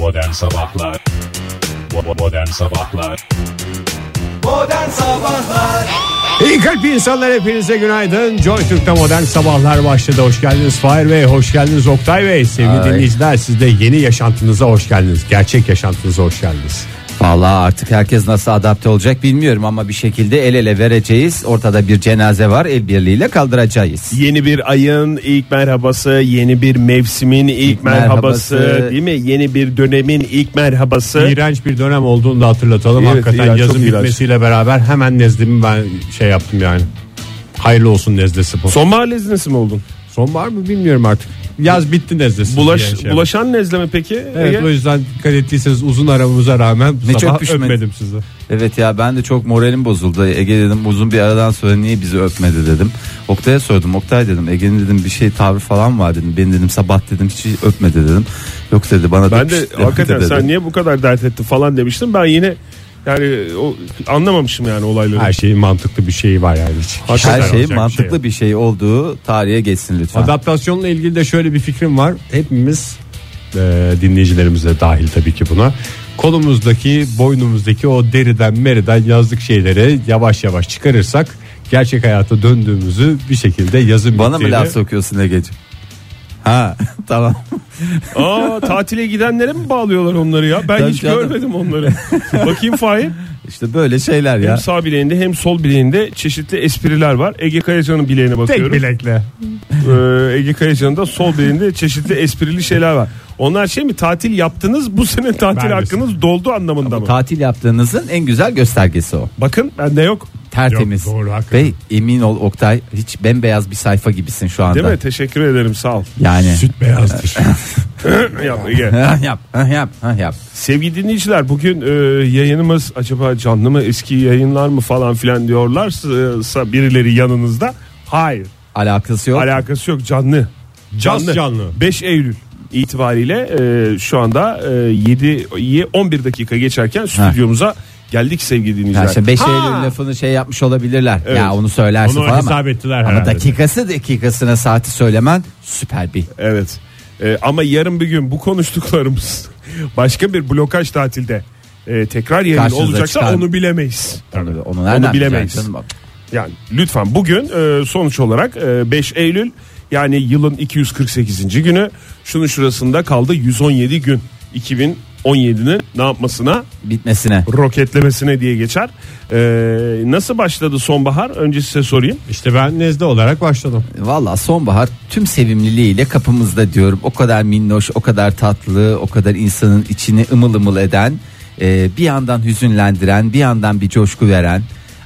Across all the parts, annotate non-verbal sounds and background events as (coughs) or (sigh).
Modern Sabahlar Modern Sabahlar Modern Sabahlar İyi kalp insanlar hepinize günaydın. Joy Türk'te modern sabahlar başladı. Hoş geldiniz Fahir Bey, hoş geldiniz Oktay Bey. Sevgili Ay. dinleyiciler siz de yeni yaşantınıza hoş geldiniz. Gerçek yaşantınıza hoş geldiniz. Vallahi artık herkes nasıl adapte olacak bilmiyorum ama bir şekilde el ele vereceğiz. Ortada bir cenaze var el birliğiyle kaldıracağız. Yeni bir ayın ilk merhabası, yeni bir mevsimin ilk, İlk merhabası, merhabası. değil mi? Yeni bir dönemin ilk merhabası. İğrenç bir dönem olduğunu da hatırlatalım. Evet, Hakikaten iğrenç, yazın çok iğrenç. bitmesiyle beraber hemen nezdimi ben şey yaptım yani. Hayırlı olsun nezdesi bu. Sonbahar leznesi mi oldun? Sonbahar mı bilmiyorum artık. Yaz bitti nezdesi. Bulaş, şey bulaşan nezle mi peki? Evet Ege? o yüzden dikkat ettiyseniz uzun aramıza rağmen bu Ne sabah öpüşme- öpmedim sizi. Evet ya ben de çok moralim bozuldu. Ege dedim uzun bir aradan sonra niye bizi öpmedi dedim. Oktay'a sordum. Oktay dedim Ege'nin dedim bir şey tavrı falan var dedim. Beni dedim sabah dedim hiç öpmedi dedim. Yok dedi bana Ben de dedi (laughs) hakikaten dedi. sen niye bu kadar dert ettin falan demiştim. Ben yine yani o, anlamamışım yani olayları. Her şeyin mantıklı bir şeyi var yani. Her Hakikaten şey olacak mantıklı yok. bir şey olduğu tarihe geçsin lütfen. Adaptasyonla ilgili de şöyle bir fikrim var. Hepimiz e, dinleyicilerimiz de dahil tabii ki buna. Kolumuzdaki, boynumuzdaki o deriden meriden yazlık şeyleri yavaş yavaş çıkarırsak gerçek hayata döndüğümüzü bir şekilde yazın Bana mı bittiğini- laf sokuyorsun Ege'ciğim? Ha (laughs) tamam. Aa tatile gidenlere mi bağlıyorlar onları ya? Ben Tabii hiç canım. görmedim onları. Bakayım Fahir. İşte böyle şeyler ya. Hem sağ bileğinde hem sol bileğinde çeşitli espriler var. Ege Kayacan'ın bileğine Tek bakıyorum. bilekle. Ee, Ege Kayacan'ın da sol bileğinde çeşitli esprili şeyler var. Onlar şey mi tatil yaptınız bu sene tatil Ben de- hakkınız doldu anlamında mı? Tatil yaptığınızın en güzel göstergesi o. Bakın bende yok. Tertemiz. Yok, doğru, hakikaten. Ve emin ol Oktay hiç bembeyaz bir sayfa gibisin şu anda. Değil mi? Teşekkür ederim sağ ol. Yani. Süt beyazdır. (laughs) Yap Ege. Ha, (laughs) yap, ha, yap, ha, yap. Sevgili dinleyiciler bugün e, yayınımız acaba canlı mı eski yayınlar mı falan filan diyorlarsa birileri yanınızda. Hayır. Alakası yok. Alakası yok canlı. Canlı. canlı. 5 Eylül itibariyle e, şu anda e, 7 11 dakika geçerken stüdyomuza geldik sevgili dinleyiciler. Yani işte 5 Ha! Eylül lafını şey yapmış olabilirler. Evet. Ya onu söylersin Onu falan ama. hesap ettiler Ama herhalde. dakikası dakikasına saati söylemen süper bir. Evet. E, ama yarın bir gün bu konuştuklarımız (laughs) başka bir blokaj tatilde e, tekrar yayın Karşınıza olacaksa çıkar. onu bilemeyiz. Onu, onu nereden bilemeyiz. canım? Yani lütfen bugün e, sonuç olarak e, 5 Eylül yani yılın 248. günü şunun şurasında kaldı 117 gün 2017'nin ne yapmasına Bitmesine. roketlemesine diye geçer. E, nasıl başladı sonbahar? Önce size sorayım. işte ben nezle olarak başladım. Valla sonbahar tüm sevimliliğiyle kapımızda diyorum. O kadar minnoş, o kadar tatlı, o kadar insanın içini ımıl ımıl eden, e, bir yandan hüzünlendiren, bir yandan bir coşku veren.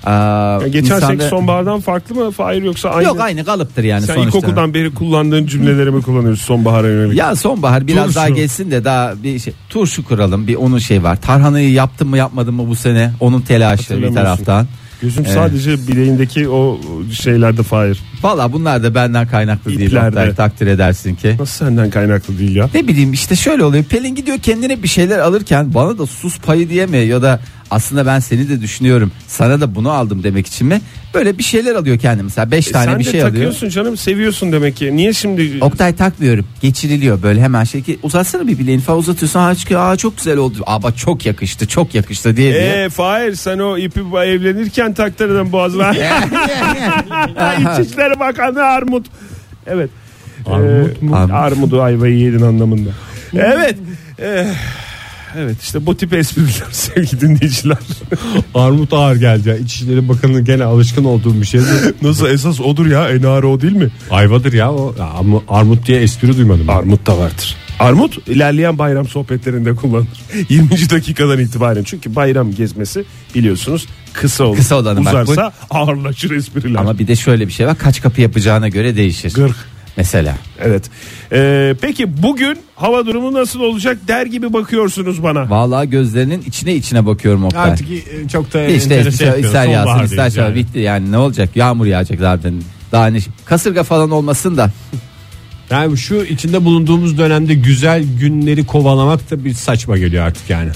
Ya geçen insanda- seneki sonbahardan farklı mı? Hayır yoksa aynı. Yok aynı kalıptır yani Sen sonuçta. ilkokuldan beri kullandığın cümleleri mi kullanıyorsun sonbahara yönelik? Ya sonbahar biraz Turşu. daha geçsin de daha bir şey turşu kuralım bir onun şey var. Tarhanayı yaptım mı yapmadım mı bu sene onun telaşı bir taraftan. Gözüm Evet. sadece bileğindeki o şeylerde Fahir. Valla bunlar da benden kaynaklı değil İplerde. Oktay, takdir edersin ki. Nasıl senden kaynaklı değil ya? Ne bileyim işte şöyle oluyor. Pelin gidiyor kendine bir şeyler alırken bana da sus payı diyemiyor ya da aslında ben seni de düşünüyorum. Sana da bunu aldım demek için mi? Böyle bir şeyler alıyor kendi mesela 5 E tane sen bir de şey alıyor. takıyorsun canım seviyorsun demek ki. Niye şimdi Oktay takmıyorum. Geçiriliyor böyle hemen şey ki uzatsana bir bileğini falan uzatıyorsun. Aa, çıkıyor, aa çok güzel oldu. Aa bak çok yakıştı çok yakıştı diye diye. Eee Fahir sen o ipi evlenirken taktırdın boğazına. (laughs) İçişleri Bakanı Armut. Evet. Armut mu? Armut. Armudu ayvayı yedin anlamında. evet. Evet işte bu tip espriler (laughs) sevgili dinleyiciler. (laughs) Armut ağır geldi ya. İçişleri Bakanı gene alışkın olduğum bir şeydi. (laughs) Nasıl esas odur ya enare o değil mi? Ayvadır ya o. Ya ama armut diye espri duymadım. ben. Armut da vardır. Armut ilerleyen bayram sohbetlerinde kullanılır. 20. dakikadan itibaren. Çünkü bayram gezmesi biliyorsunuz kısa olur. Kısa olanı bak, Uzarsa ağırlaşır espriler. Ama bir de şöyle bir şey var. Kaç kapı yapacağına göre değişir. Gırk. Mesela. Evet. Ee, peki bugün hava durumu nasıl olacak der gibi bakıyorsunuz bana. Vallahi gözlerinin içine içine bakıyorum Oktay. Artık e, çok da İşte enterese ister, ister yağsın ister yani. bitti yani ne olacak yağmur yağacak zaten daha ne kasırga falan olmasın da Yani şu içinde bulunduğumuz dönemde güzel günleri kovalamak da bir saçma geliyor artık yani.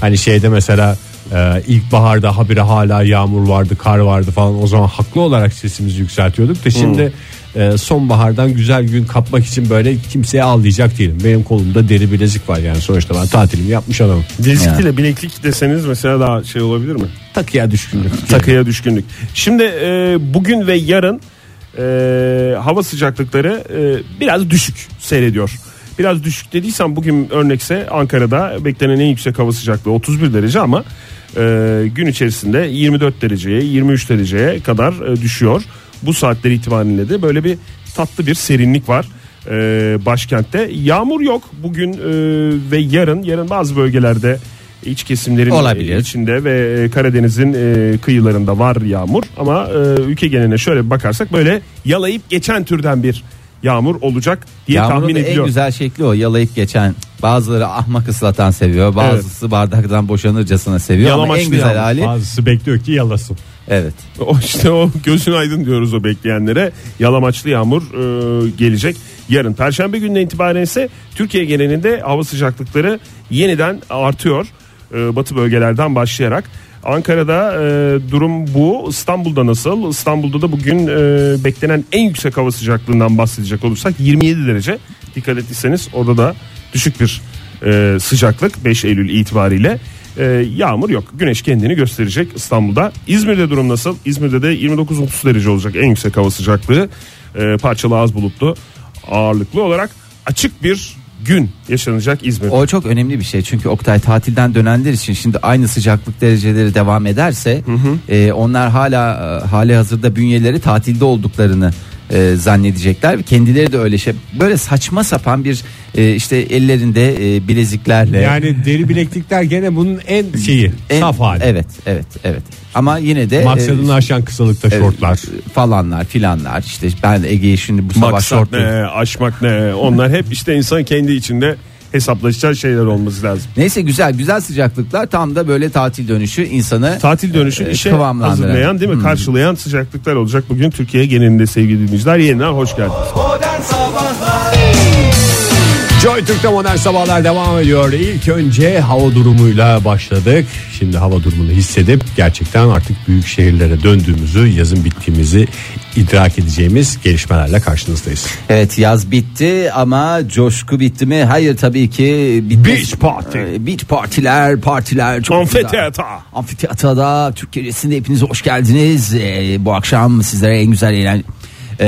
Hani şeyde mesela e, ilkbaharda habire hala yağmur vardı, kar vardı falan. O zaman haklı olarak sesimizi yükseltiyorduk da şimdi e, sonbahardan güzel gün kapmak için böyle kimseye ağlayacak değilim. Benim kolumda deri bilezik var yani sonuçta ben tatilimi yapmış adamım. Bilezik ile bileklik deseniz mesela daha şey olabilir mi? Takıya düşkünlük. Takıya düşkünlük. Şimdi e, bugün ve yarın e, hava sıcaklıkları e, biraz düşük seyrediyor. Biraz düşük dediysem bugün örnekse Ankara'da beklenen en yüksek hava sıcaklığı 31 derece ama e, gün içerisinde 24 dereceye 23 dereceye kadar e, düşüyor. Bu saatler itibariyle de böyle bir tatlı bir serinlik var e, başkentte. Yağmur yok bugün e, ve yarın yarın bazı bölgelerde iç kesimlerin Olabilir. içinde ve e, Karadeniz'in e, kıyılarında var yağmur ama e, ülke geneline şöyle bir bakarsak böyle yalayıp geçen türden bir yağmur olacak diye Yağmurun tahmin da en güzel şekli o yalayıp geçen. Bazıları ahmak ıslatan seviyor. Bazısı bardaktan boşanırcasına seviyor ama Yalamaçlı en güzel yağmur. hali Bazısı bekliyor ki yalasın. Evet. O işte o gözün aydın diyoruz o bekleyenlere. Yalamaçlı yağmur e, gelecek. Yarın Perşembe gününe itibaren ise Türkiye genelinde hava sıcaklıkları yeniden artıyor. E, batı bölgelerden başlayarak. Ankara'da e, durum bu. İstanbul'da nasıl? İstanbul'da da bugün e, beklenen en yüksek hava sıcaklığından bahsedecek olursak 27 derece. Dikkat ettiyseniz orada da düşük bir e, sıcaklık 5 Eylül itibariyle. E, yağmur yok. Güneş kendini gösterecek İstanbul'da. İzmir'de durum nasıl? İzmir'de de 29-30 derece olacak en yüksek hava sıcaklığı. E, parçalı az bulutlu ağırlıklı olarak açık bir gün yaşanacak İzmir'de. O çok önemli bir şey çünkü Oktay tatilden dönenler için şimdi aynı sıcaklık dereceleri devam ederse e, onlar hala e, hali hazırda bünyeleri tatilde olduklarını e, zannedecekler. Kendileri de öyle şey böyle saçma sapan bir e, işte ellerinde e, bileziklerle Yani deri bileklikler gene bunun en şeyi en- saf hali. Evet evet evet. Ama yine de Maksadını e, aşan kısalıkta şortlar. falanlar filanlar işte ben Ege'yi şimdi bu sabah Maksat şort ne, aşmak ne onlar hep işte insan kendi içinde hesaplaşacağı şeyler olması lazım. Neyse güzel güzel sıcaklıklar tam da böyle tatil dönüşü insanı Tatil dönüşü e, işe kıvamlandıran. hazırlayan değil mi? Karşılayan sıcaklıklar olacak bugün Türkiye genelinde sevgili dinleyiciler. Yeniden hoş geldiniz. Modern Sabahlar Joy Türk'te modern sabahlar devam ediyor. İlk önce hava durumuyla başladık. Şimdi hava durumunu hissedip gerçekten artık büyük şehirlere döndüğümüzü, yazın bittiğimizi idrak edeceğimiz gelişmelerle karşınızdayız. Evet yaz bitti ama coşku bitti mi? Hayır tabii ki bitmez. Beach party. Ee, Beach partiler, partiler çok Amfiteyatro. güzel. Amfiteyatroda Türkiye hepiniz hoş geldiniz. Ee, bu akşam sizlere en güzel eğlen... Ee,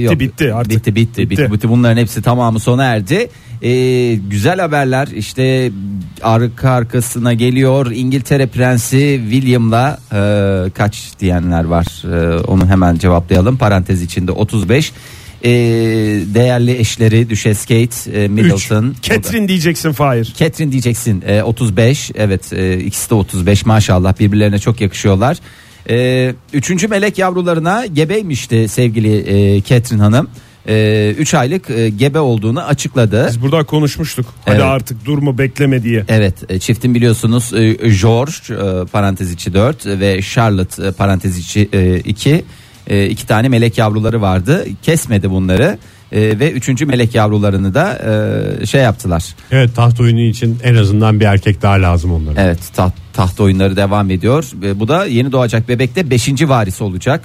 yok. bitti artık. Bitti, bitti, bitti, Bitti. bitti. Bunların hepsi tamamı sona erdi. Ee, güzel haberler işte arka arkasına geliyor. İngiltere Prensi William'la e, kaç diyenler var. E, onu hemen cevaplayalım. Parantez içinde 35. Ee, değerli eşleri Düşes Kate e, Middleton. Catherine diyeceksin Fahir. Catherine diyeceksin e, 35 evet e, ikisi de 35 maşallah birbirlerine çok yakışıyorlar. E, üçüncü melek yavrularına gebeymişti sevgili e, Catherine Hanım. 3 aylık e, gebe olduğunu açıkladı. Biz burada konuşmuştuk. Hadi Evet. artık durma bekleme diye. Evet e, çiftin biliyorsunuz e, George e, parantez içi 4 ve Charlotte e, parantez içi 2 iki tane melek yavruları vardı kesmedi bunları E, ve üçüncü melek yavrularını da e, şey yaptılar Evet taht oyunu için en azından bir erkek daha lazım onlara. Evet taht, taht oyunları devam ediyor. Ve bu da yeni doğacak bebekte 5. varisi olacak.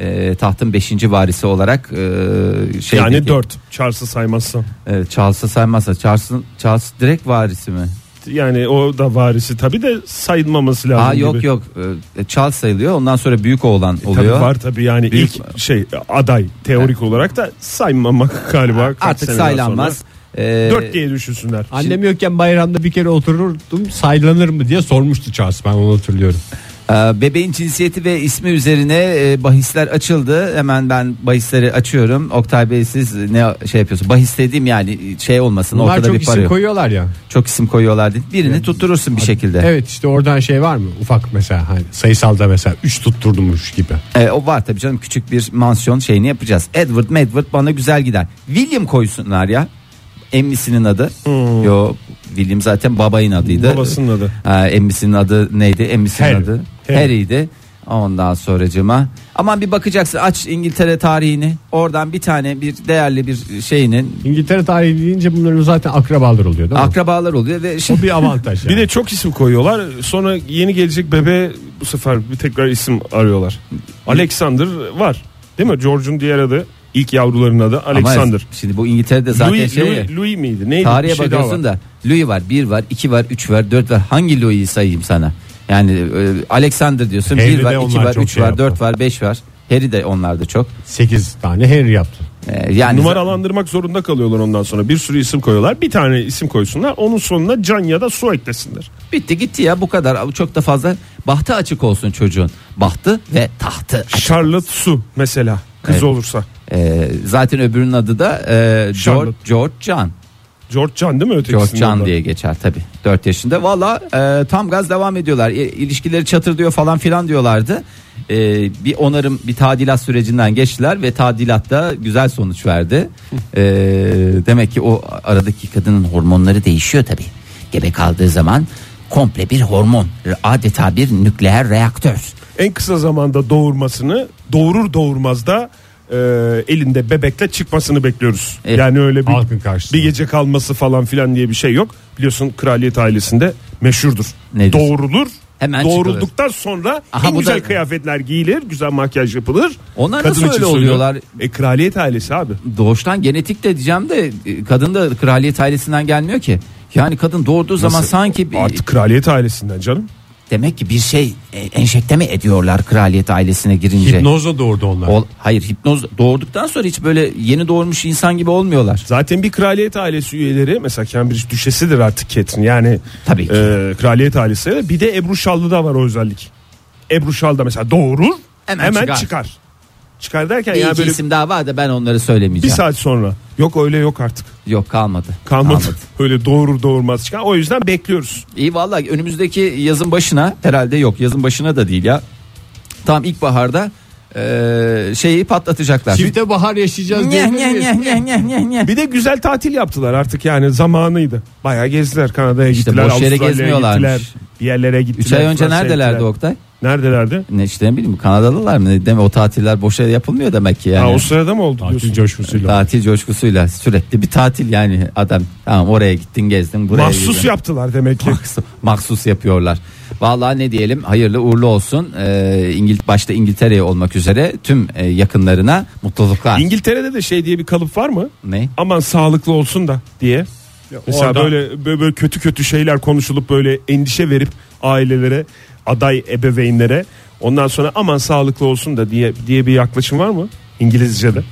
Ee, tahtın 5. varisi olarak e, şey Yani 4. Charles'ı saymazsan. Evet, Charles'ı saymazsa Charles'ın Charles direkt varisi mi? Yani o da varisi tabi de sayılmaması lazım Aa yok gibi. yok Ee, Charles sayılıyor. Ondan sonra büyük oğlan Tabii oluyor. var tabi yani Büyük- ilk şey aday teorik olarak da saymamak galiba. Artık saylanmaz. sonra. Ee, 4 diye düşünsünler. Annem yokken bayramda bir kere otururdum saylanır mı diye sormuştu Charles ben onu hatırlıyorum. Ee, Bebeğin cinsiyeti ve ismi üzerine e, bahisler açıldı. Hemen ben bahisleri açıyorum. Oktay Bey siz ne şey yapıyorsun? Bahis dediğim yani şey olmasın Bunlar ortada çok bir para isim yok. koyuyorlar ya. Çok isim koyuyorlar dedi. Birini tutturursun bir şekilde. Evet işte oradan şey var mı? Ufak mesela hani sayısalda mesela 3 tutturdummuş gibi. E, o var tabii canım küçük bir mansiyon şeyini yapacağız. Edward Medward bana güzel gider. William koysunlar ya. Emmisinin adı. Yo William zaten babayın adıydı. Hmm. Babasının adı. Ha, emmisinin adı neydi? Emmisinin Harry. adı. Harry. Harry'ydi. Ondan sonracıma aman bir bakacaksın aç İngiltere tarihini oradan bir tane bir değerli bir şeyinin İngiltere tarihi deyince bunların zaten akrabalar oluyor değil mi? akrabalar oluyor ve şey, o bir avantaj (laughs) yani. Bir de çok isim koyuyorlar. Sonra yeni gelecek bebe bu sefer bir tekrar isim arıyorlar. Alexander var. Değil mi? George'un diğer adı İlk yavruların adı Ama Alexander. şimdi bu İngiltere'de zaten Louis, şey Louis, Louis miydi? Neydi? tarihe Bir şey bakıyorsun da Louis var, 1 var, 2 var, 3 var, 4 var. Hangi Louis'i sayayım sana? Yani e, Alexander diyorsun. Harry 1 var, de 2 onlar var, 3 şey var, yaptı. 4 var, 5 var. Harry de onlarda çok. 8 tane Henry yaptı. Ee, yani Numaralandırmak zorunda kalıyorlar ondan sonra. Bir sürü isim koyuyorlar. Bir tane isim koysunlar. Onun sonuna can ya da su eklesinler. bitti gitti ya bu kadar. Çok da fazla bahtı açık olsun çocuğun. Bahtı ve tahtı. açık. Charlotte Su mesela. Kız Evet. olursa. Ee, zaten öbürünün adı da e, George. George Can. George Can değil mi ötekisinin George Can diye geçer tabi 4 yaşında. Valla e, tam gaz devam ediyorlar. E, ilişkileri çatır diyor falan filan diyorlardı. E, bir onarım bir tadilat sürecinden geçtiler ve tadilatta güzel sonuç verdi. E, demek ki o aradaki kadının hormonları değişiyor tabi. Gebe kaldığı zaman komple bir hormon adeta bir nükleer reaktör. En kısa zamanda doğurmasını doğurur doğurmaz da e, elinde bebekle çıkmasını bekliyoruz. Evet. Yani öyle bir, bir gece kalması falan filan diye bir şey yok. Biliyorsun kraliyet ailesinde meşhurdur. Nedir? Doğrulur. Hemen Doğrulduktan sonra Aha, en güzel da- kıyafetler giyilir, güzel makyaj yapılır. Onlar Kadın nasıl öyle oluyorlar? E kraliyet ailesi abi. Doğuştan genetik de diyeceğim de e, kadın da kraliyet ailesinden gelmiyor ki. Yani kadın doğurduğu zaman Nasıl? sanki bir, Artık kraliyet ailesinden canım. Demek ki bir şey e, enjekte mi ediyorlar kraliyet ailesine girince? Hipnozla doğurdu onlar. Ol- hayır hipnoz doğurduktan sonra hiç böyle yeni doğurmuş insan gibi olmuyorlar. Zaten bir kraliyet ailesi üyeleri mesela Cambridge düşesidir artık Catherine yani Tabii ki. e, kraliyet ailesi bir de Ebru Şallı da var o özellik. Ebru Şal da mesela doğurur Hemen hemen, çıkar. çıkar. Çıkar. derken Bir yani iki böyle isim daha var da ben onları bir söylemeyeceğim. saat sonra yok öyle yok artık Yok kalmadı. kalmadı, (laughs) öyle doğurur doğurmaz çıkar o yüzden bekliyoruz. İyi vallahi önümüzdeki yazın başına herhalde yok yazın başına da değil ya. Tam ilkbaharda e, şeyi patlatacaklar. Çifte bahar yaşayacağız Nyeh, diyebilir nyeh, miyiz? nyeh, nyeh, nyeh, nyeh, nyeh. Bir de güzel tatil yaptılar artık yani zamanıydı. Bayağı gezdiler Kanada'ya İşte gittiler. boş yere Avustralya'ya gezmiyorlarmış. Gittiler, bir yerlere gittiler. 3 ay önce Fransa'ya neredelerdi gittiler. Oktay? Neredelerdi? Ne işte ne bileyim Kanadalılar mı? Deme o tatiller boşa yapılmıyor demek ki yani. Ha, o sırada mı oldu Tatil diyorsun? coşkusuyla. Tatil coşkusuyla sürekli bir tatil yani adam tamam oraya gittin gezdin buraya Mahsus girdin. yaptılar demek ki. Mahsus, mahsus yapıyorlar. Vallahi ne diyelim hayırlı uğurlu olsun. Ee, İngil başta İngiltere'ye olmak üzere tüm e, yakınlarına mutluluklar. İngiltere'de de şey diye bir kalıp var mı? ne? Aman sağlıklı olsun da diye. Mesela orada- böyle, böyle böyle kötü kötü şeyler konuşulup böyle endişe verip ailelere, aday ebeveynlere ondan sonra aman sağlıklı olsun da diye diye bir yaklaşım var mı? İngilizce'de.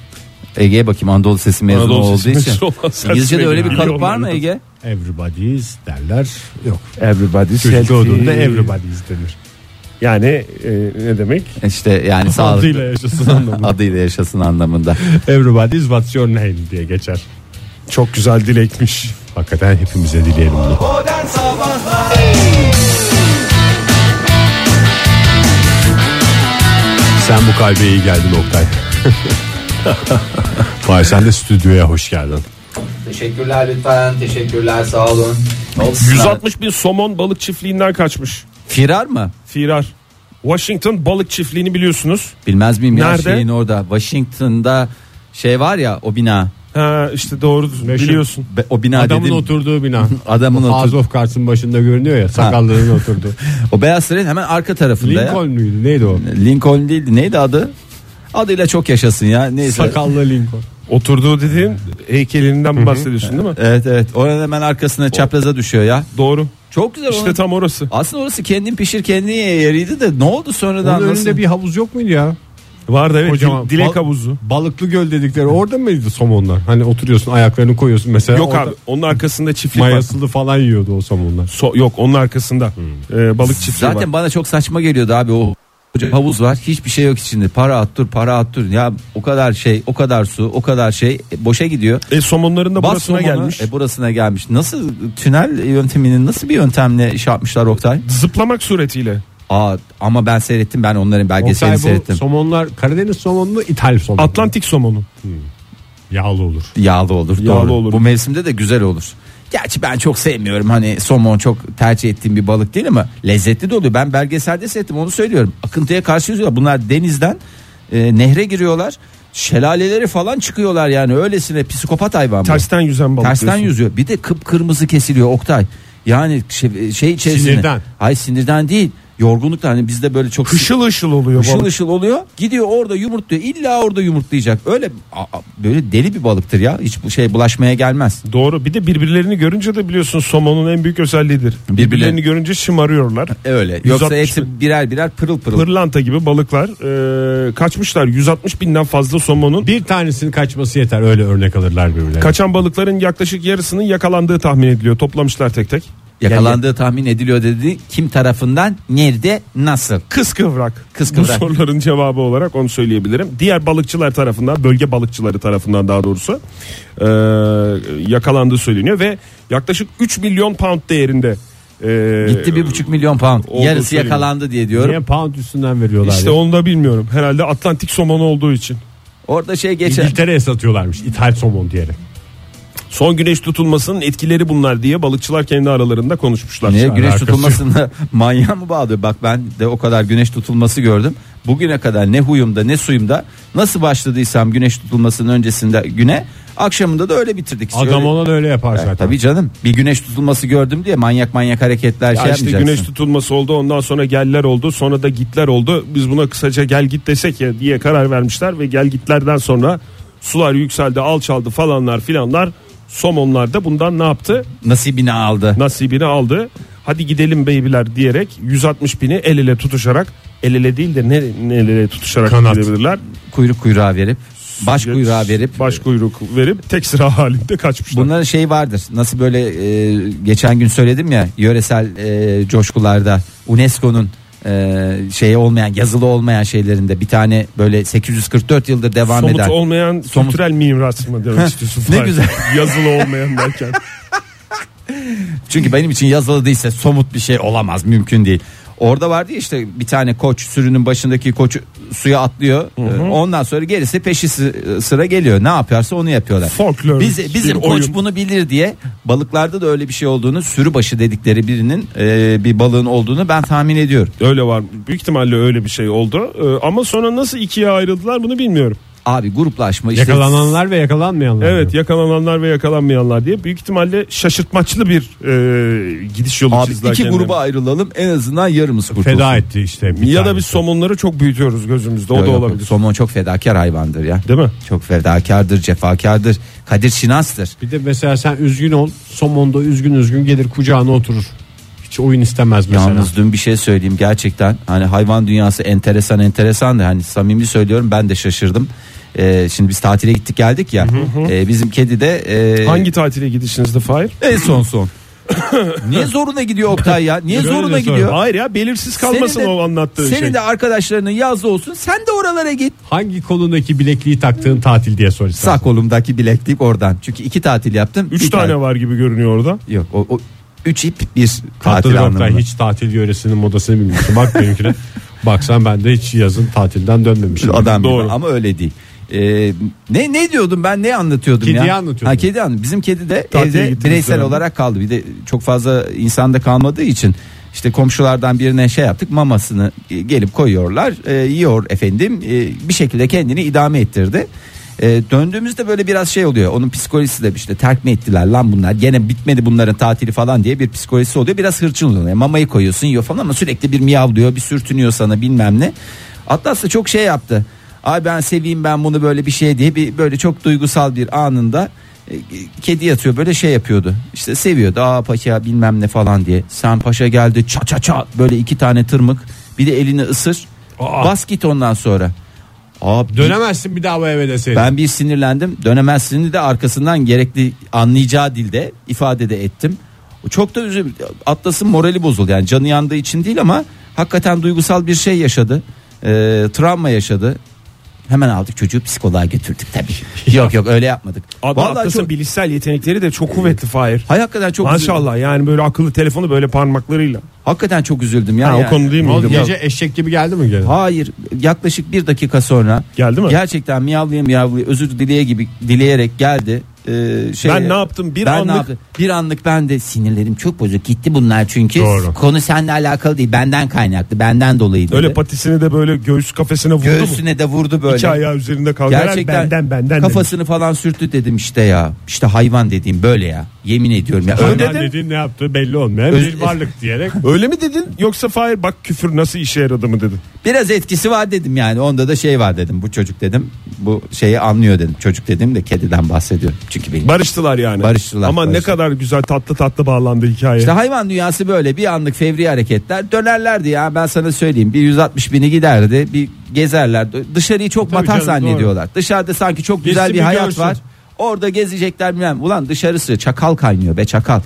Ege'ye bakayım Anadolu Sesi mezunu Anadolu olduğu Sesi için. İngilizce'de öyle bir kalıp var mı Ege? Everybody's derler. Yok. Everybody Çocuk doğduğunda everybody's denir. Yani e, ne demek? İşte yani (laughs) sağlıklı. Adıyla yaşasın anlamında. (laughs) Adıyla yaşasın anlamında. Everybody's what's your name diye geçer. Çok güzel dilekmiş. Hakikaten hepimize dileyelim bunu. Sen bu kalbe iyi geldin Oktay. (laughs) Vay sen de stüdyoya hoş geldin. Teşekkürler lütfen. Teşekkürler sağ olun. 160 bin somon balık çiftliğinden kaçmış. Firar mı? Firar. Washington balık çiftliğini biliyorsunuz. Bilmez miyim ya Nerede? şeyin orada. Washington'da şey var ya o bina. Ha işte doğru Meşhur. biliyorsun. Be- O bina Adamın dedim. oturduğu bina. (laughs) Adamın O House of Cards'ın başında görünüyor ya sakallının oturduğu. (laughs) O Beyaz Saray'ın hemen arka tarafında ya. Lincoln muydu neydi o? Lincoln değildi. Neydi adı? Adıyla çok yaşasın ya. Neyse. Sakallı Lincoln. Oturduğu dediğin heykelinden bahsediyorsun değil mi? Evet evet. Oranın hemen arkasına çapraza düşüyor ya. Doğru. Çok güzel. İşte onun- tam orası. Aslında orası kendin pişir kendin ye yeriydi de ne oldu sonradan Onun nasıl? önünde bir havuz yok muydu ya? Vardı evet. Kocaman. Dilek Bal- havuzu. Balıklı göl dedikleri orada mıydı somonlar? Hani oturuyorsun ayaklarını koyuyorsun mesela. Yok orada abi onun arkasında çiftlik var. Mayasılı falan yiyordu o somonlar. So- yok onun arkasında Ee, balık çiftliği Zaten var. bana çok saçma geliyordu abi o koca havuz var hiçbir şey yok içinde para at dur para at dur ya o kadar şey o kadar su o kadar şey e, boşa gidiyor. E somonların da Bas burasına somonu, gelmiş. E, burasına gelmiş. Nasıl tünel yönteminin nasıl bir yöntemle iş yapmışlar Oktay? Zıplamak suretiyle. Aa, ama ben seyrettim ben onların belgeselini Oktay bu seyrettim. somonlar Karadeniz somonu mu İthal somonu? Atlantik somonu. Yağlı olur. Yağlı olur. Yağlı doğru. olur. Bu mevsimde de güzel olur. Gerçi ben çok sevmiyorum hani somon çok tercih ettiğim bir balık değil ama lezzetli de oluyor. Ben belgeselde seyrettim onu söylüyorum. Akıntıya karşı yüzüyorlar. Bunlar denizden e, nehre giriyorlar. Şelaleleri falan çıkıyorlar yani öylesine psikopat hayvan bu. Tersten yüzen balık. Tersten diyorsun. yüzüyor. Bir de kıpkırmızı kesiliyor Oktay. Yani şey, şey içerisinde. Sinirden. Hayır sinirden değil. Yorgunluktan hani bizde böyle çok Hışıl hışıl oluyor Işıl balık. ışıl oluyor. Gidiyor orada yumurtluyor. İlla orada yumurtlayacak. Öyle a- a- böyle deli bir balıktır ya. Hiç bu şey bulaşmaya gelmez. Doğru. Bir de birbirlerini görünce de biliyorsun somonun en büyük özelliğidir. Birbirleri- Birbirlerini görünce şımarıyorlar. Öyle. 160 Yoksa hepsi birer birer pırıl pırıl. Pırlanta gibi balıklar e, kaçmışlar. 160 binden fazla somonun. Bir tanesinin kaçması yeter öyle örnek alırlar birbirlerine. Kaçan balıkların yaklaşık yarısının yakalandığı tahmin ediliyor. Toplamışlar tek tek. Yakalandığı tahmin ediliyor dedi. Kim tarafından, nerede, nasıl? Kıskıvrak. Kıskıvrak. Bu soruların cevabı olarak onu söyleyebilirim. Diğer balıkçılar tarafından, bölge balıkçıları tarafından daha doğrusu e, yakalandığı söyleniyor ve yaklaşık 3 milyon pound değerinde e, Gitti bir buçuk milyon pound. Yarısı söyleniyor. yakalandı diye diyorum. Niye pound üstünden veriyorlar İşte ya? onu da bilmiyorum. Herhalde Atlantik somonu olduğu için. Orada şey geçer. İngiltere'ye satıyorlarmış ithal somon diyerek. Son güneş tutulmasının etkileri bunlar diye balıkçılar kendi aralarında konuşmuşlar. Niye güneş tutulmasında (laughs) manyağı mı bağlıyor? Bak ben de o kadar güneş tutulması gördüm. Bugüne kadar ne huyumda ne suyumda nasıl başladıysam güneş tutulmasının öncesinde güne akşamında da öyle bitirdik. Adam öyle- ona da öyle yapar Ya, zaten. tabii canım bir güneş tutulması gördüm diye manyak manyak hareketler Ya şey işte güneş tutulması oldu ondan sonra geller oldu sonra da gitler oldu. Biz buna kısaca gel git desek ya diye karar vermişler ve gel gitlerden sonra sular yükseldi alçaldı falanlar filanlar somonlar da bundan ne yaptı? Nasibini aldı. Nasibini aldı. Hadi gidelim beybiler diyerek 160 bini el ele tutuşarak el ele değil de ne, ne el ele tutuşarak Kanat. gidebilirler. Kuyruk kuyruğa verip baş kuyruğa verip baş kuyruk verip tek sıra halinde kaçmışlar. Bunların şey vardır. Nasıl böyle e, geçen gün söyledim ya yöresel e, coşkularda UNESCO'nun e, şey olmayan yazılı olmayan şeylerinde bir tane böyle 844 yıldır devam Somut eden olmayan Somut- kültürel miras mı demek (laughs) istiyorsun? Ne güzel. (laughs) Yazılı olmayan derken. çünkü benim için yazılı değilse somut bir şey olamaz mümkün değil. Orada vardı ya işte bir tane koç sürünün başındaki koç suya atlıyor. E, Ondan sonra gerisi peşi sı- sıra geliyor. Ne yaparsa onu yapıyorlar. Folklor Biz, bizim koç oyun. bunu bilir diye balıklarda da öyle bir şey olduğunu sürü başı dedikleri birinin e, bir balığın olduğunu ben tahmin ediyorum. Öyle var. Büyük ihtimalle öyle bir şey oldu. Ee, ama sonra nasıl ikiye ayrıldılar bunu bilmiyorum. Abi gruplaşma işte. Yakalananlar ve yakalanmayanlar. Evet yakalananlar ve yakalanmayanlar diye büyük ihtimalle şaşırtmaçlı bir e, gidiş yolu Abi çizdiler iki kendilerine. gruba ayrılalım en azından yarımız kurtulsun. Feda etti işte. bir Ya da biz somonları çok büyütüyoruz gözümüzde o Yok, da yok, olabilir. Somon çok fedakar hayvandır ya. Değil mi? Çok fedakardır, cefakardır. Kadir Şinas'tır. Bir de mesela sen üzgün ol. Somonda üzgün üzgün gelir kucağına oturur. Hiç oyun istemez mesela. Yalnız dün bir şey söyleyeyim gerçekten hani hayvan dünyası enteresan enteresan da hani samimi söylüyorum ben de şaşırdım. Ee, şimdi biz tatile gittik geldik ya. Ee, bizim kedi de e, Hangi tatile gidişinizde Fahir? en son son. (coughs) Niye zoruna gidiyor Oktay ya? Niye Öyle zoruna de gidiyor? Hayır ya belirsiz kalmasın Senin de- o anlattığı Senin şey. de arkadaşlarının yazdı olsun. Sen de oralara git. Hangi kolundaki bilekliği taktığın tatil diye sor istersen. Sağ kolumdaki bileklik oradan. Çünkü iki tatil yaptım. Üç Bir tane var gibi görünüyor orada. Yok o, o üç ip bir Tatlı tatil Oktay anlamında. hiç tatil yöresinin modasını bilmiyorsun. Bak benimkine. (laughs) Baksan ben de hiç yazın tatilden dönmemişim. Adam gibi Doğru. ama öyle değil. Ee, ne ne diyordum ben ne anlatıyordum Kediyi ya? anlatıyordun. Ha kedi anlat. Bizim kedi de Tatile evde gittiniz bireysel herhalde. olarak kaldı. Bir de çok fazla insanda kalmadığı için işte komşulardan birine şey yaptık mamasını e, gelip koyuyorlar e, yiyor efendim E, bir şekilde kendini idame ettirdi. E, döndüğümüzde böyle biraz şey oluyor. Onun psikolojisi de işte terk mi ettiler lan bunlar? Gene bitmedi bunların tatili falan diye bir psikolojisi oluyor. Biraz hırçın oluyor. Yani mamayı koyuyorsun yiyor falan ama sürekli bir miyavlıyor bir sürtünüyor sana bilmem ne. Atlas da çok şey yaptı. Ay ben seveyim ben bunu böyle bir şey diye bir böyle çok duygusal bir anında e, kedi yatıyor böyle şey yapıyordu. İşte seviyordu. Aa paşa bilmem ne falan diye. Sen paşa geldi ça ça ça böyle iki tane tırmık. Bir de elini ısır. Aa. bas git ondan sonra Abi Dönemezsin bir daha bu eve deseydin. ben bir sinirlendim. Dönemezsini de arkasından gerekli anlayacağı dilde ifade de ettim. Çok da üzüldüm. Atlas'ın morali bozuldu. Yani canı yandığı için değil ama hakikaten duygusal bir şey yaşadı. Ee, travma yaşadı. Hemen aldık çocuğu psikoloğa götürdük tabii. (laughs) yok yok öyle yapmadık. Abi Vallahi Atlas'ın çok, bilişsel yetenekleri de çok kuvvetli Fahir. hay hakikaten çok üzüldüm. Maşallah yani böyle akıllı telefonu böyle parmaklarıyla. Hakikaten çok üzüldüm ya. Ha, o yani. konu değil miydi? gece eşek gibi geldi mi gene? Hayır yaklaşık bir dakika sonra Geldi mi? gerçekten miyavlaya miyavlaya özür dileye gibi dileyerek geldi. E, şey Ben ne yaptım? Bir ben anlık- ne yaptım? Bir anlık ben de sinirlerim çok bozuk gitti bunlar çünkü Doğru. konu seninle alakalı değil benden kaynaklı benden dolayı dedi. Öyle patisini de böyle göğüs kafesine vurdu mu? Göğsüne de vurdu böyle. İki ayağı üzerinde kalkarak Gerçekten benden benden kafasını falan sürttü dedim işte ya. İşte hayvan dediğim böyle ya. Yemin ediyorum ya. Öyle Öyle dediğin ne yaptığı belli olmayan Öz- bir varlık (laughs) diyerek. demiş. Öyle mi dedin yoksa Fahir bak küfür nasıl işe yaradı mı dedin? biraz etkisi var dedim yani. Onda da şey var dedim. Bu çocuk dedim. Bu şeyi anlıyor dedim. Çocuk dedim de kediden bahsediyorum. Çünkü benim. Barıştılar yani. Barıştılar, Ama ne barıştılar. kadar güzel tatlı tatlı bağlandı hikaye. İşte hayvan dünyası böyle. Bir anlık fevri hareketler dönerlerdi ya. Ben sana söyleyeyim. Bir 160 bini giderdi. Bir gezerler. Dışarıyı çok Tabii matah canım, zannediyorlar. Dışarıda sanki çok güzel Gitsin bir hayat görsün. var. Orada gezecekler bilmem. Ulan dışarısı çakal kaynıyor be çakal.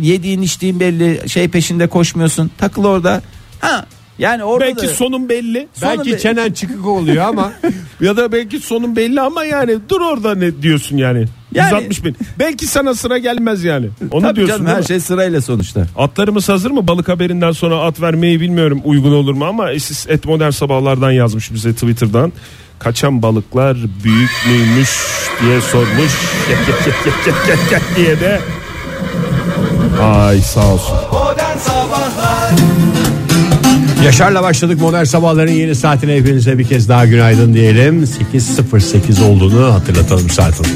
Yediğin içtiğin belli. Şey peşinde koşmuyorsun. Takıl orada. Ha yani orada belki da, sonun belli. Belki Sonra- çenen çıkık oluyor ama (laughs) Ya da belki sonun belli ama yani dur orada ne diyorsun yani. Yani- 160 bin. Belki sana sıra gelmez yani. Onu Tabii diyorsun canım, her şey sırayla sonuçta Atlarımız hazır mı? Balık haberinden sonra at vermeyi bilmiyorum uygun olur mu ama siz et modern sabahlardan yazmış bize Twitter'dan. Kaçan balıklar büyük müymüş diye sormuş. Diye de. Ay sağ olsun. Modern Sabahlar Yaşar'la başladık modern sabahların yeni saatine hepinize bir kez daha günaydın diyelim. 8.08 olduğunu hatırlatalım saatin.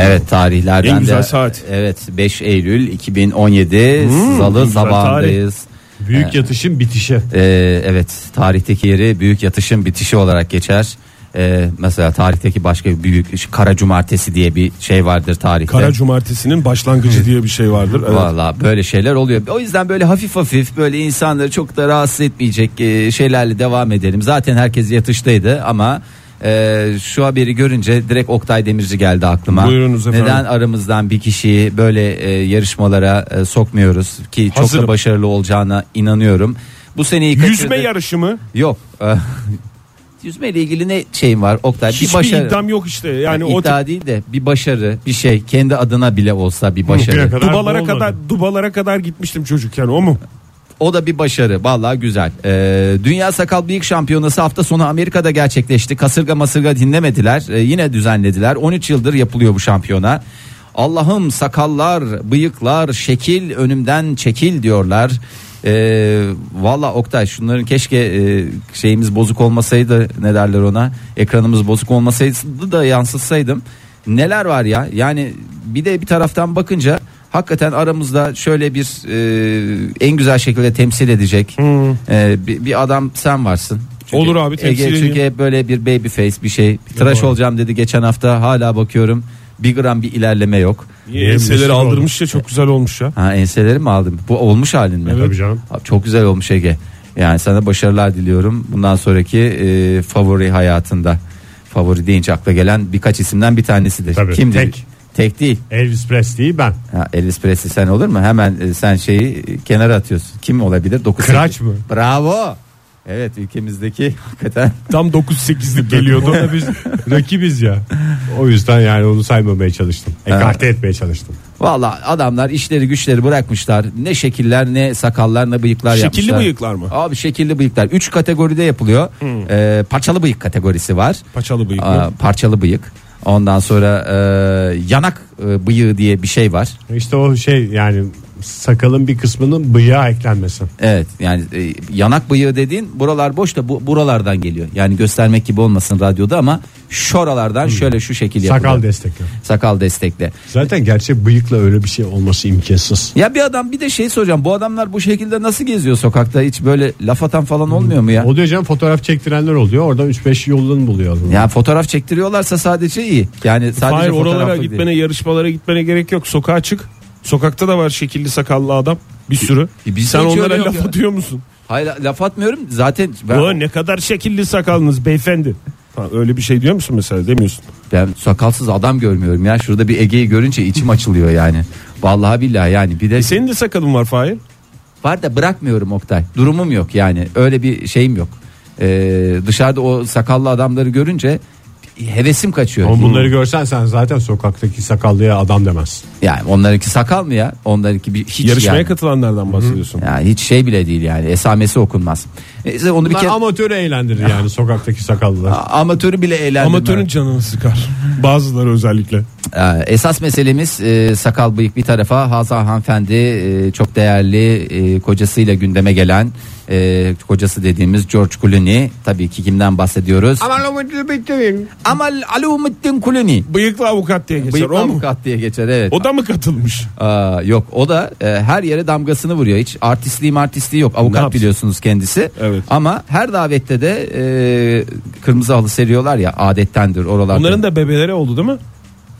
evet tarihlerden En güzel de saat. evet 5 Eylül 2017 salı güzel sabahındayız Büyük yatışın bitişi. Ee, evet tarihteki yeri büyük yatışın bitişi olarak geçer. Ee, mesela tarihteki başka büyük Kara Cumartesi diye bir şey vardır tarihte. Kara cumartesinin başlangıcı diye bir şey vardır. Evet. Valla böyle şeyler oluyor. O yüzden böyle hafif hafif böyle insanları çok da rahatsız etmeyecek e, şeylerle devam edelim. Zaten herkes yatıştaydı ama e, şu haberi görünce direkt Oktay Demirci geldi aklıma. Buyurunuz efendim. Neden aramızdan bir kişiyi böyle e, yarışmalara e, sokmuyoruz ki çok Hazırım. da başarılı olacağına inanıyorum. Bu seneyi Yüzme kaçırdı. yarışı mı? Yok. (laughs) Yüzme ile ilgili ne şeyim var Oktay? Hiçbir bir başarı. iddiam yok işte. Yani Yani o iddia değil de bir başarı, bir şey kendi adına bile olsa bir başarı. Kadar dubalara kadar dubalara kadar gitmiştim çocukken o mu? O da bir başarı. Vallahi güzel. Ee, Dünya Sakal Bıyık Şampiyonası hafta sonu Amerika'da gerçekleşti. Kasırga masırga dinlemediler. Ee, yine düzenlediler. 13 yıldır yapılıyor bu şampiyona. Allah'ım sakallar, bıyıklar, şekil önümden çekil diyorlar. Ee, Valla Oktay şunların keşke e, şeyimiz bozuk olmasaydı ne derler ona ekranımız bozuk olmasaydı da yansıtsaydım neler var ya yani bir de bir taraftan bakınca hakikaten aramızda şöyle bir e, en güzel şekilde temsil edecek e, bir, bir adam sen varsın. Olur abi, temsil Ege, edeyim. çünkü hep böyle bir baby face bir şey tıraş Doğru. olacağım dedi geçen hafta hala bakıyorum bir gram bir ilerleme yok. Niye enseleri aldırmış ya çok güzel olmuş ya. Ha enseleri mi aldım? Bu olmuş halin mi? Tabii canım. Abi Çok güzel olmuş Ege. Yani sana başarılar diliyorum. Bundan sonraki e, favori hayatında. Favori deyince akla gelen birkaç isimden bir tanesidir. Tabii, Kimdir? tek. Tek değil. Elvis Presley ben. Ha, Elvis Presley sen olur mu? Hemen e, sen şeyi e, kenara atıyorsun. Kim olabilir? 9 Kıraç mı? Bravo. Evet ülkemizdeki (laughs) hakikaten Tam 9-8'lik geliyordu. Orada biz rakibiz ya. O yüzden yani onu saymamaya çalıştım. Ekarte etmeye çalıştım. Valla adamlar işleri güçleri bırakmışlar. Ne şekiller ne sakallar ne bıyıklar Şekilli yapmışlar. bıyıklar mı? Abi şekilli bıyıklar. 3 kategoride yapılıyor. Ee, parçalı bıyık kategorisi var. Paçalı bıyık Aa, mı? parçalı bıyık. Ondan sonra e, yanak e, bıyığı diye bir şey var. İşte o şey yani sakalın bir kısmının bıyığa eklenmesi. Evet yani e, yanak bıyığı dediğin buralar boş da bu buralardan geliyor. Yani göstermek gibi olmasın radyoda ama şuralardan şöyle şu şekil yapılıyor. Sakal destekli. Sakal destekle. Zaten gerçek bıyıkla öyle bir şey olması imkansız. Ya bir adam bir de şey soracağım. Bu adamlar bu şekilde nasıl geziyor sokakta? Hiç böyle laf atan falan olmuyor mu ya? O diyor canım fotoğraf çektirenler oluyor. Oradan 3-5 yolunu buluyor. adamlar. Ya fotoğraf çektiriyorlarsa sadece iyi. Yani sadece Hayır oralara fotoğraflık gitmene değil. yarışmalara gitmene gerek yok. Sokağa çık. Sokakta da var şekilli sakallı adam. Bir sürü. E, bizde Sen hiç onlara öyle yok laf ya. atıyor musun? Hayır laf atmıyorum. Zaten ben, O ne kadar şekilli sakalınız beyefendi. Ha, öyle bir şey diyor musun mesela demiyorsun. ben sakalsız adam görmüyorum ya. Şurada bir Ege'yi görünce içim açılıyor yani. Vallahi billahi yani bir de E senin de sakalın var Fahir. var da bırakmıyorum Oktay. Durumum yok yani. Öyle bir şeyim yok. Ee, dışarıda o sakallı adamları görünce hevesim kaçıyor. Ama bunları görsen sen zaten sokaktaki sakallıya adam demezsin. Yani onlarınki sakal mı ya? Onlarınki bir hiç Yarışmaya yani. katılanlardan bahsediyorsun. Yani hiç şey bile değil yani esamesi okunmaz. Neyse onu bir Bunlar kere amatörü eğlendirir yani sokaktaki sakallılar. amatörü bile eğlendirme. Amatörün canını sıkar. (laughs) Bazıları özellikle. Ee, Esas meselemiz e, sakal bıyık bir tarafa Hazal hanımefendi e, çok değerli e, kocasıyla gündeme gelen e, kocası dediğimiz George Clooney tabii ki kimden bahsediyoruz? Amal Alumuddin Clooney. Bıyıklı avukat diye geçer Bıyıklı o mu? avukat diye geçer evet. O da mı katılmış? Aa, yok o da e, her yere damgasını vuruyor. Hiç artistliği artistliği yok. Avukat yapsın? biliyorsunuz kendisi. Evet. Ama her davette de e, kırmızı halı seriyorlar ya adettendir oralarda. Onların da bebeleri oldu değil mi?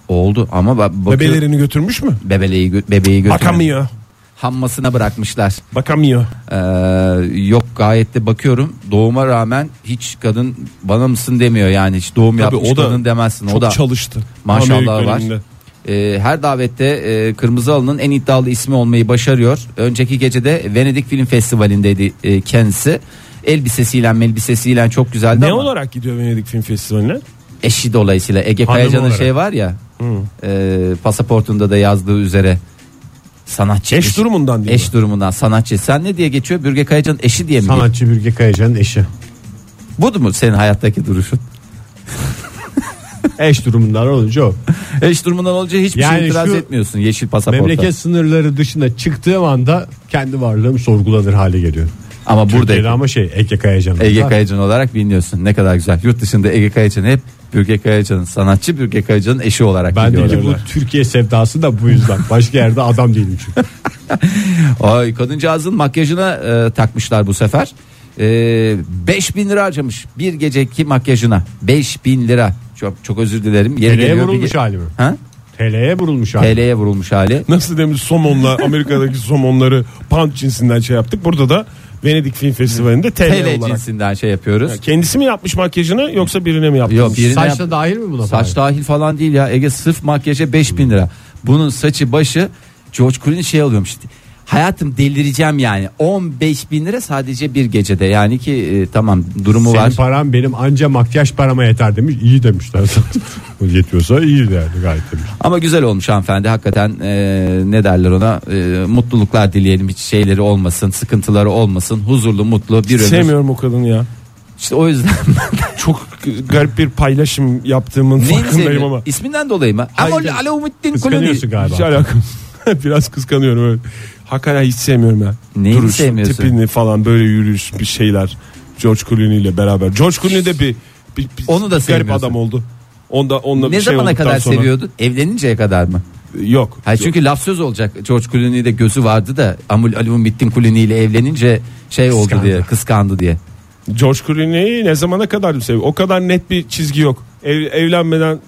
oldu ama ba- bakıyor- Bebelerini götürmüş mü? bebeleği gö- bebeği götürüyor. Bakamıyor. Hammasına bırakmışlar. Bakamıyor. Ee, yok gayet de bakıyorum doğuma rağmen hiç kadın bana mısın demiyor yani hiç doğum Tabii yapmış o da kadın demezsin. Çok o da çalıştı. Maşallah var. Ee, her davette e, Kırmızı Halı'nın en iddialı ismi olmayı başarıyor. Önceki gecede Venedik Film Festivali'ndeydi e, kendisi. Elbisesiyle melbisesiyle çok güzeldi Ne ama olarak gidiyor Venedik Film Festivali'ne? eşi dolayısıyla Ege Kayacan'ın şey var ya e, pasaportunda da yazdığı üzere sanatçı. Eş durumundan değil Eş durumundan sanatçı. Sen ne diye geçiyor? Bürge Kayacan'ın eşi diye mi? Sanatçı Bürge Kayacan'ın eşi. Bu mu senin hayattaki duruşun? Eş durumundan olunca o. (laughs) Eş durumundan olunca hiçbir Yani şey itiraz etmiyorsun yeşil pasaporta. Memleket sınırları dışına çıktığım anda kendi varlığım sorgulanır hale geliyor. Ama burada Türkiye'de ama şey Ege Kayacan. Ege. Kayacan olarak biliniyorsun. Ne kadar güzel. Yurt dışında Ege Kayacan hep Bürge Kayacan'ın sanatçı Bürge Kayacan'ın eşi olarak Bendeki biliyorlar. bu Türkiye sevdası da bu yüzden. Başka yerde adam değilim çünkü. (laughs) Ay kadıncağızın makyajına e, takmışlar bu sefer. E, 5000 lira harcamış bir geceki makyajına. 5000 lira. Çok çok özür dilerim. Yeri geliyor bir vurulmuş ge- hali mi? Ha? TL'ye vurulmuş hali. TL'ye vurulmuş hali. Nasıl demiş somonla Amerika'daki somonları pound cinsinden şey yaptık. Burada da Venedik Film Festivali'nde TL, TL olarak. cinsinden şey yapıyoruz. Kendisi mi yapmış makyajını yoksa birine mi yaptı? Yok, birine Saçta yap- dahil mi buna? Saç dahil falan değil ya. Ege sırf makyaja 5000 lira. Bunun saçı başı George Clooney şey oluyormuş. Hayatım delireceğim yani. 15 bin lira sadece bir gecede. Yani ki e, tamam durumu Senin var. param benim anca makyaj parama yeter demiş. İyi demişler. (laughs) Yetiyorsa iyi yani gayet demiş. Ama güzel olmuş hanımefendi. Hakikaten e, ne derler ona e, mutluluklar dileyelim. Hiç şeyleri olmasın, sıkıntıları olmasın. Huzurlu, mutlu bir ömür. Sevmiyorum o kadını ya. İşte o yüzden (laughs) Çok garip bir paylaşım yaptığımın neyini farkındayım ama. İsminden dolayı mı? Hayır. Ama Alamuddin Clooney. Kıskanıyorsun galiba. Hiç alakam. (laughs) Biraz kıskanıyorum öyle. Hakikaten hiç sevmiyorum ya. Neyini Duruş, sevmiyorsun? tipini falan böyle yürüyüş bir şeyler. George Clooney ile beraber. George Clooney de bir, bir, bir Onu da garip sevmiyorsun. adam oldu. Onda onunla Ne bir şey zamana olduktan kadar sonra- seviyordun? Evleninceye kadar mı? Yok. Hayır çünkü laf söz olacak. George Clooney'de gözü vardı da Amul Alamuddin Clooney ile evlenince şey oldu Kıskandı. diye, kıskandı diye. George Clooney'i ne zamana kadar seviyor? O kadar net bir çizgi yok. Ev, evlenmeden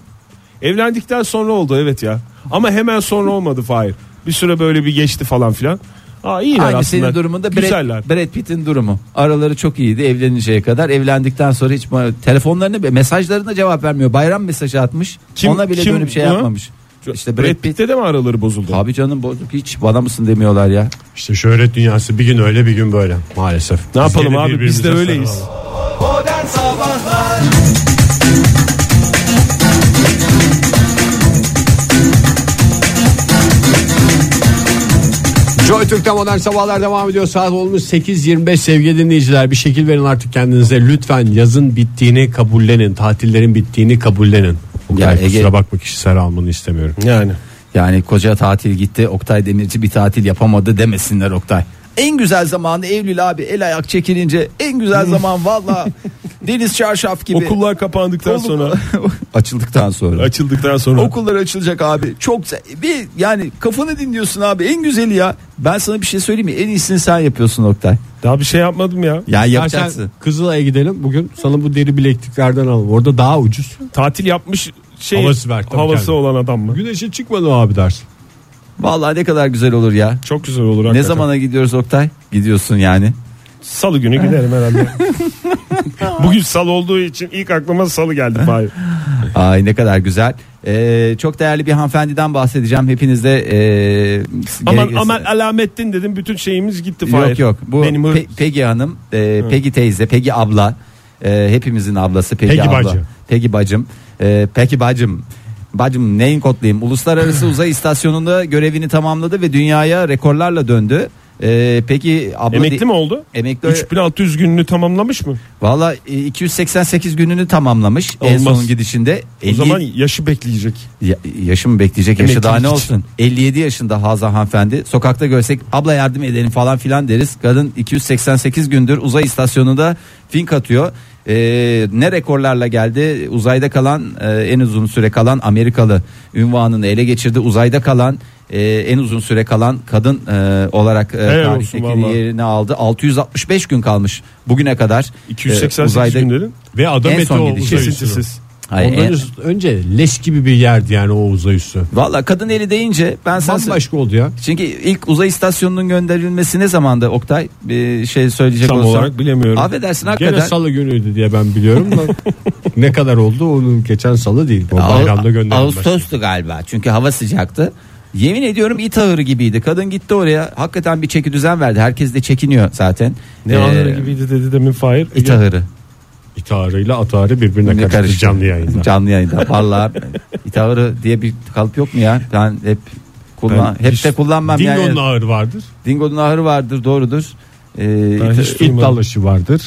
evlendikten sonra oldu evet ya. Ama hemen sonra olmadı Fahir. Bir süre böyle bir geçti falan filan. Aa iyiler Aynı aslında. senin durumunda Güzeller. Brad, Brad Pitt'in durumu. Araları çok iyiydi evleninceye kadar. Evlendikten sonra hiç telefonlarına mesajlarına cevap vermiyor. Bayram mesajı atmış. Kim- Ona bile kim dönüp şey bu? yapmamış. İşte Brad, Brad Pitt. Pitt'te de mi araları bozuldu? Abi canım bozuk hiç bana mısın demiyorlar ya. İşte şöhret dünyası bir gün öyle bir gün böyle maalesef. Ne Biz yapalım abi biz de öyleyiz. sarılalım. Modern Sabahlar Joy Türk'te modern sabahlar devam ediyor. Saat olmuş 8.25 sevgili dinleyiciler. Bir şekil verin artık kendinize. Lütfen yazın bittiğini kabullenin. Tatillerin bittiğini kabullenin. Ya Ya Ege- Kusura bakma kişisel almanı istemiyorum. Yani. Yani koca tatil gitti Oktay Demirci bir tatil yapamadı demesinler Oktay. En güzel zamanı Eylül abi el ayak çekilince en güzel (laughs) zaman valla deniz çarşaf gibi. Okullar kapandıktan Oğlum- sonra (laughs) açıldıktan sonra. açıldıktan sonra Okullar açılacak abi. Çok bir yani kafanı dinliyorsun abi. En güzeli ya. Ben sana bir şey söyleyeyim mi? En iyisini sen yapıyorsun Oktay. daha bir şey yapmadım ya. Ya yapacaksın. Kızılay'a gidelim. Bugün sana bu deri bilekliklerden alalım. Orada daha ucuz. Tatil yapmış şey Havası ver havası kendine. olan adam mı? Güneşe çıkmadı abi dersin. Vallahi ne kadar güzel olur ya. Çok güzel olur Ne hakikaten. zamana gidiyoruz Oktay? Gidiyorsun yani. Salı günü giderim (laughs) herhalde. (laughs) Bugün salı olduğu için ilk aklıma salı geldi Fahir. Ay ne kadar güzel. Ee, çok değerli bir hanımefendiden bahsedeceğim. Hepiniz de ee, Aman gerekirse- aman alamettin dedim bütün şeyimiz gitti Fahir. Yok yok. Bu Benim Pe- Peggy Hanım, e, Peggy teyze, Peggy abla. e, hepimizin ablası Peggy, Peggy abla. bacı. Peggy bacım. E, Peggy bacım. Bacım neyin kodlayayım? Uluslararası (laughs) Uzay İstasyonu'nda görevini tamamladı ve dünyaya rekorlarla döndü. Ee, peki abla Emekli mi oldu? Emekli 3600 gününü tamamlamış mı? Valla e, 288 gününü tamamlamış en Olmaz. son gidişinde. O 50 zaman yaşı bekleyecek. Ya- yaşım bekleyecek yaşı Emeklilik daha ne olsun 57 yaşında Hazan hanımefendi sokakta görsek abla yardım edelim falan filan deriz kadın 288 gündür uzay istasyonunda fink atıyor Ee, ne rekorlarla geldi uzayda kalan e, en uzun süre kalan Amerikalı ünvanını ele geçirdi uzayda kalan e, en uzun süre kalan kadın e, olarak e, Helal olsun tarihteki vallahi. yerini aldı 665 gün kalmış bugüne kadar 288 e, uzayda günlerin Ve adam En eti son o gidiş. uzay üstü. kesintisiz. Hayır, Ondan en- önce leş gibi bir yerdi yani o uzay üstü. Valla kadın eli deyince ben sana Bambaşka oldu ya. Çünkü ilk uzay istasyonunun gönderilmesi ne zamanda Oktay? Bir şey söyleyecek Tam olsam. olarak bilemiyorum. Affedersin Gene hakikaten. salı günüydü diye ben biliyorum da (laughs) ne kadar oldu onu geçen salı değil. O bayramda gönderilmez. Ağustos'tu galiba çünkü hava sıcaktı. Yemin ediyorum it ağırı gibiydi. Kadın gitti oraya. Hakikaten bir çeki düzen verdi. Herkes de çekiniyor zaten. Ne Ee, ağrı gibiydi dedi demin Fahir. it ağırı. İtarıyla atarı birbirine Ne karıştı karıştı? canlı yayında. Canlı yayında. Vallahi (laughs) it ağırı diye bir kalıp yok mu ya? Ben hep kullan Ben hep hiç- de kullanmam Dingo'nun yani. ağır vardır. Dingo'nun ahırı vardır doğrudur. Ee, Ben it- hiç İt dalaşı vardır.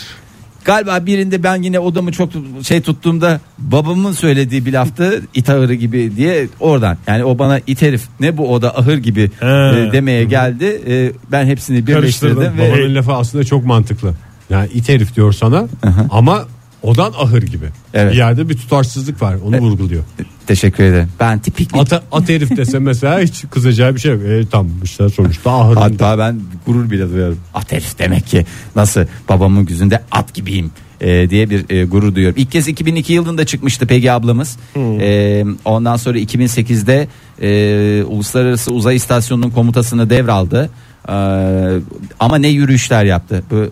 Galiba birinde ben yine odamı çok şey tuttuğumda babamın söylediği bir laftı it ahırı gibi diye oradan yani o bana it herif ne bu oda ahır gibi He. e, demeye geldi. E, ben hepsini birleştirdim ve Babanın lafı aslında çok mantıklı. Yani it herif diyor sana ama odan ahır gibi. Evet. Bir yerde bir tutarsızlık var onu vurguluyor. teşekkür ederim. Ben tipik bir At, at herif dese mesela hiç kızacağı bir şey yok. E, tam işte sonuçta ahırında. Hatta ben gurur bile duyuyorum. At herif demek ki nasıl babamın gözünde at gibiyim e, diye bir e, gurur duyuyorum. İlk kez 2002 yılında çıkmıştı Pegi ablamız. E, ondan sonra 2008'de e, Uluslararası Uzay İstasyonu'nun komutasını devraldı. E, ama ne yürüyüşler yaptı. Bu, e,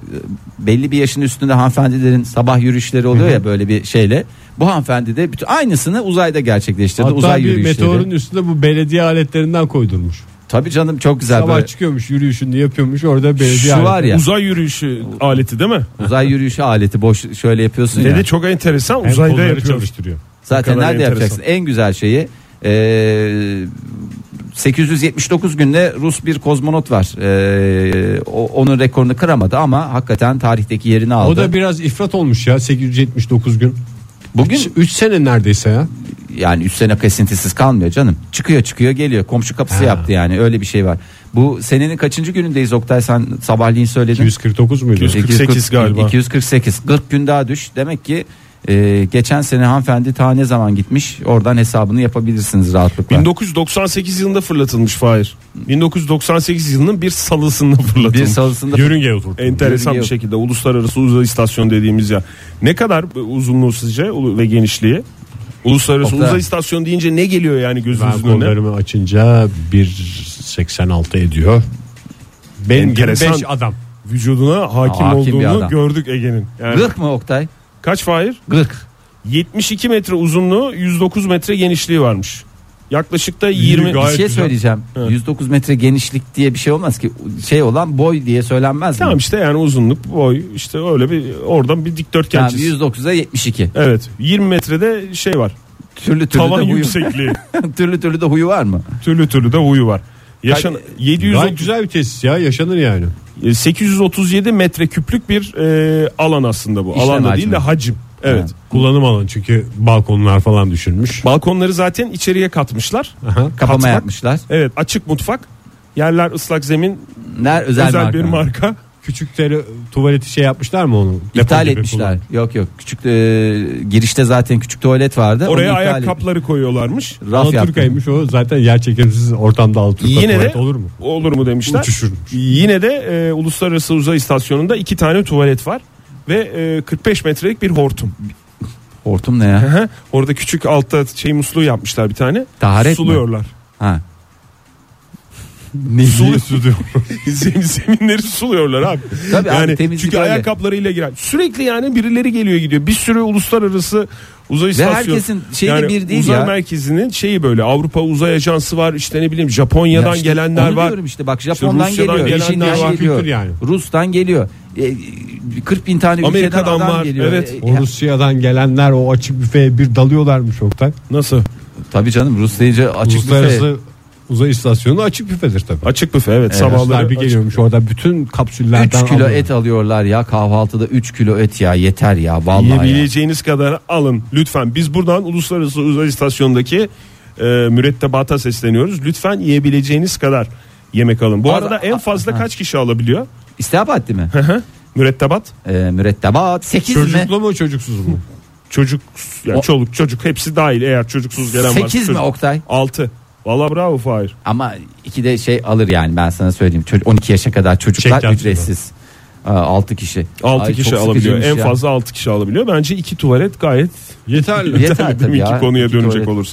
belli bir yaşın üstünde hanımefendilerin sabah yürüyüşleri oluyor ya böyle bir şeyle. Bu hanımefendi de bütün aynısını uzayda gerçekleştirdi. Hatta uzay bir yürüyüşleri. meteorun üstünde bu belediye aletlerinden koydurmuş. Tabii canım çok güzel. Sabah böyle. çıkıyormuş yürüyüşünü yapıyormuş orada belediye Şu var ya. Uzay yürüyüşü aleti değil mi? Uzay yürüyüşü aleti boş şöyle yapıyorsun ya. Dedi çok enteresan uzayda yapıyor. çalıştırıyor. Zaten nerede enteresan. yapacaksın? En güzel şeyi e, 879 günde Rus bir kozmonot var. E, o, onun rekorunu kıramadı ama hakikaten tarihteki yerini aldı. O da biraz ifrat olmuş ya 879 gün. Bugün 3 sene neredeyse ya. yani 3 sene kesintisiz kalmıyor canım. Çıkıyor çıkıyor geliyor. Komşu kapısı Ha. yaptı yani öyle bir şey var. Bu senenin kaçıncı günündeyiz Oktay sen sabahleyin söyledin. 249 muydu? 248 galiba. 248 40 gün daha düş. Demek ki e, geçen sene hanımefendi ta ne zaman gitmiş oradan hesabını yapabilirsiniz rahatlıkla. 1998 yılında fırlatılmış Fahir. 1998 yılının bir salısında fırlatılmış. bir salısında Yörüngeye oturttu. Enteresan Yörünge bir şekilde uluslararası uzay istasyonu dediğimiz ya. Ne kadar uzunluğu sizce ve genişliği? Uluslararası Oktay. uzay istasyonu deyince ne geliyor yani Ben gözünüzün önüne? kollarımı açınca 1.86 ediyor. Benim gibi Enteresan. 5 adam. Vücuduna hakim, Hakim olduğunu gördük Ege'nin. Yani 40 mı Oktay? Kaç Fahir? 40. 72 metre uzunluğu 109 metre genişliği varmış. Yaklaşık da 20 Bir şey söyleyeceğim. Evet. 109 metre genişlik diye bir şey olmaz ki. Şey olan boy diye söylenmez mi? Tamam işte yani uzunluk boy işte öyle bir oradan bir dikdörtgen çiz. 109'a 72. Evet 20 metrede şey var. Türlü türlü Tavan de huyu. yüksekliği. (laughs) türlü türlü de huyu var mı? türlü türlü de huyu var. Yaşan Kaç- 730 Gayet güzel bir tesis ya yaşanır yani. 837 metre küplük bir e, alan aslında bu. İşlem Alan da değil hacmi. de hacim. Evet. Ha. Kullanım alanı çünkü balkonlar falan düşürmüş. Balkonları zaten içeriye katmışlar. Aha. Kapama Katmak. yapmışlar. Evet açık mutfak. Yerler ıslak zemin. Ner özel, Özel, marka. bir marka. Küçük tuvaleti şey yapmışlar mı onu? Depo İptal gibi etmişler. kullan- Yok yok. Küçük e, girişte zaten küçük tuvalet vardı. Oraya Onu iptal ayakkabıları koyuyorlarmış. etmiş. Raf yaptı. Alaturka'ymış o zaten yer çekimsiz ortamda Alaturka Yine tuvalet de olur mu? olur mu demişler. Uçuşurmuş. Yine de e, Uluslararası Uzay İstasyonu'nda iki tane tuvalet var ve e, 45 metrelik bir hortum. Hortum ne ya? Hı. Orada küçük altta şey musluğu yapmışlar bir tane. Taharet mi? Suluyorlar. Ha. Sulu suluyor. Zemin, zeminleri suluyorlar abi. Tabii abi, yani temizlik çünkü öyle. ayakkabılarıyla girer. Sürekli yani birileri geliyor gidiyor. Bir sürü uluslararası uzay istasyonu. herkesin şeyi yani bir değil uzay ya. merkezinin şeyi böyle Avrupa Uzay Ajansı var işte ne bileyim Japonya'dan Ya işte gelenler var. diyorum işte bak Japon'dan Rusya'dan geliyor, gelenler var, geliyor, kültür yani. Rus'tan geliyor. E, 40 bin tane ülkeden Amerika'dan adam var, geliyor. evet. E, O ya- Rusya'dan gelenler o açık büfeye bir dalıyorlarmış Oktay. Nasıl? tabii canım Rus deyince açık büfe. Uzay istasyonu açık büfedir tabii. Açık büfe evet, Sabahları sabahları bir açık geliyormuş orada bütün kapsüllerden 3 kilo alıyorlar. et alıyorlar ya kahvaltıda 3 kilo et ya yeter ya vallahi ya. Yiyebileceğiniz kadar alın lütfen. Biz buradan Uluslararası Uzay İstasyonu'ndaki e, mürettebata sesleniyoruz. Lütfen yiyebileceğiniz kadar yemek alın. Bu Az- arada en fazla Ha. kaç kişi alabiliyor? İstihbarat değil mi? Mürettebat ee, mürettebat 8 mi? Çocuklu mu çocuksuz mu? çocuk yani O- çoluk çocuk hepsi dahil eğer çocuksuz gelen varsa. 8 mi çocuk. Oktay? 6. Valla bravo Fahir. Ama iki de şey alır yani ben sana söyleyeyim. Çocuk- 12 yaşa kadar çocuklar Çek yatsı ücretsiz. 6 kişi. 6 Ay, kişi çok alabiliyor. En sıkıcıymış ya. fazla 6 kişi alabiliyor. Bence iki tuvalet gayet Yeterli. Yeter tabii deminki ya. konuya İki dönecek tuvalet. olursak.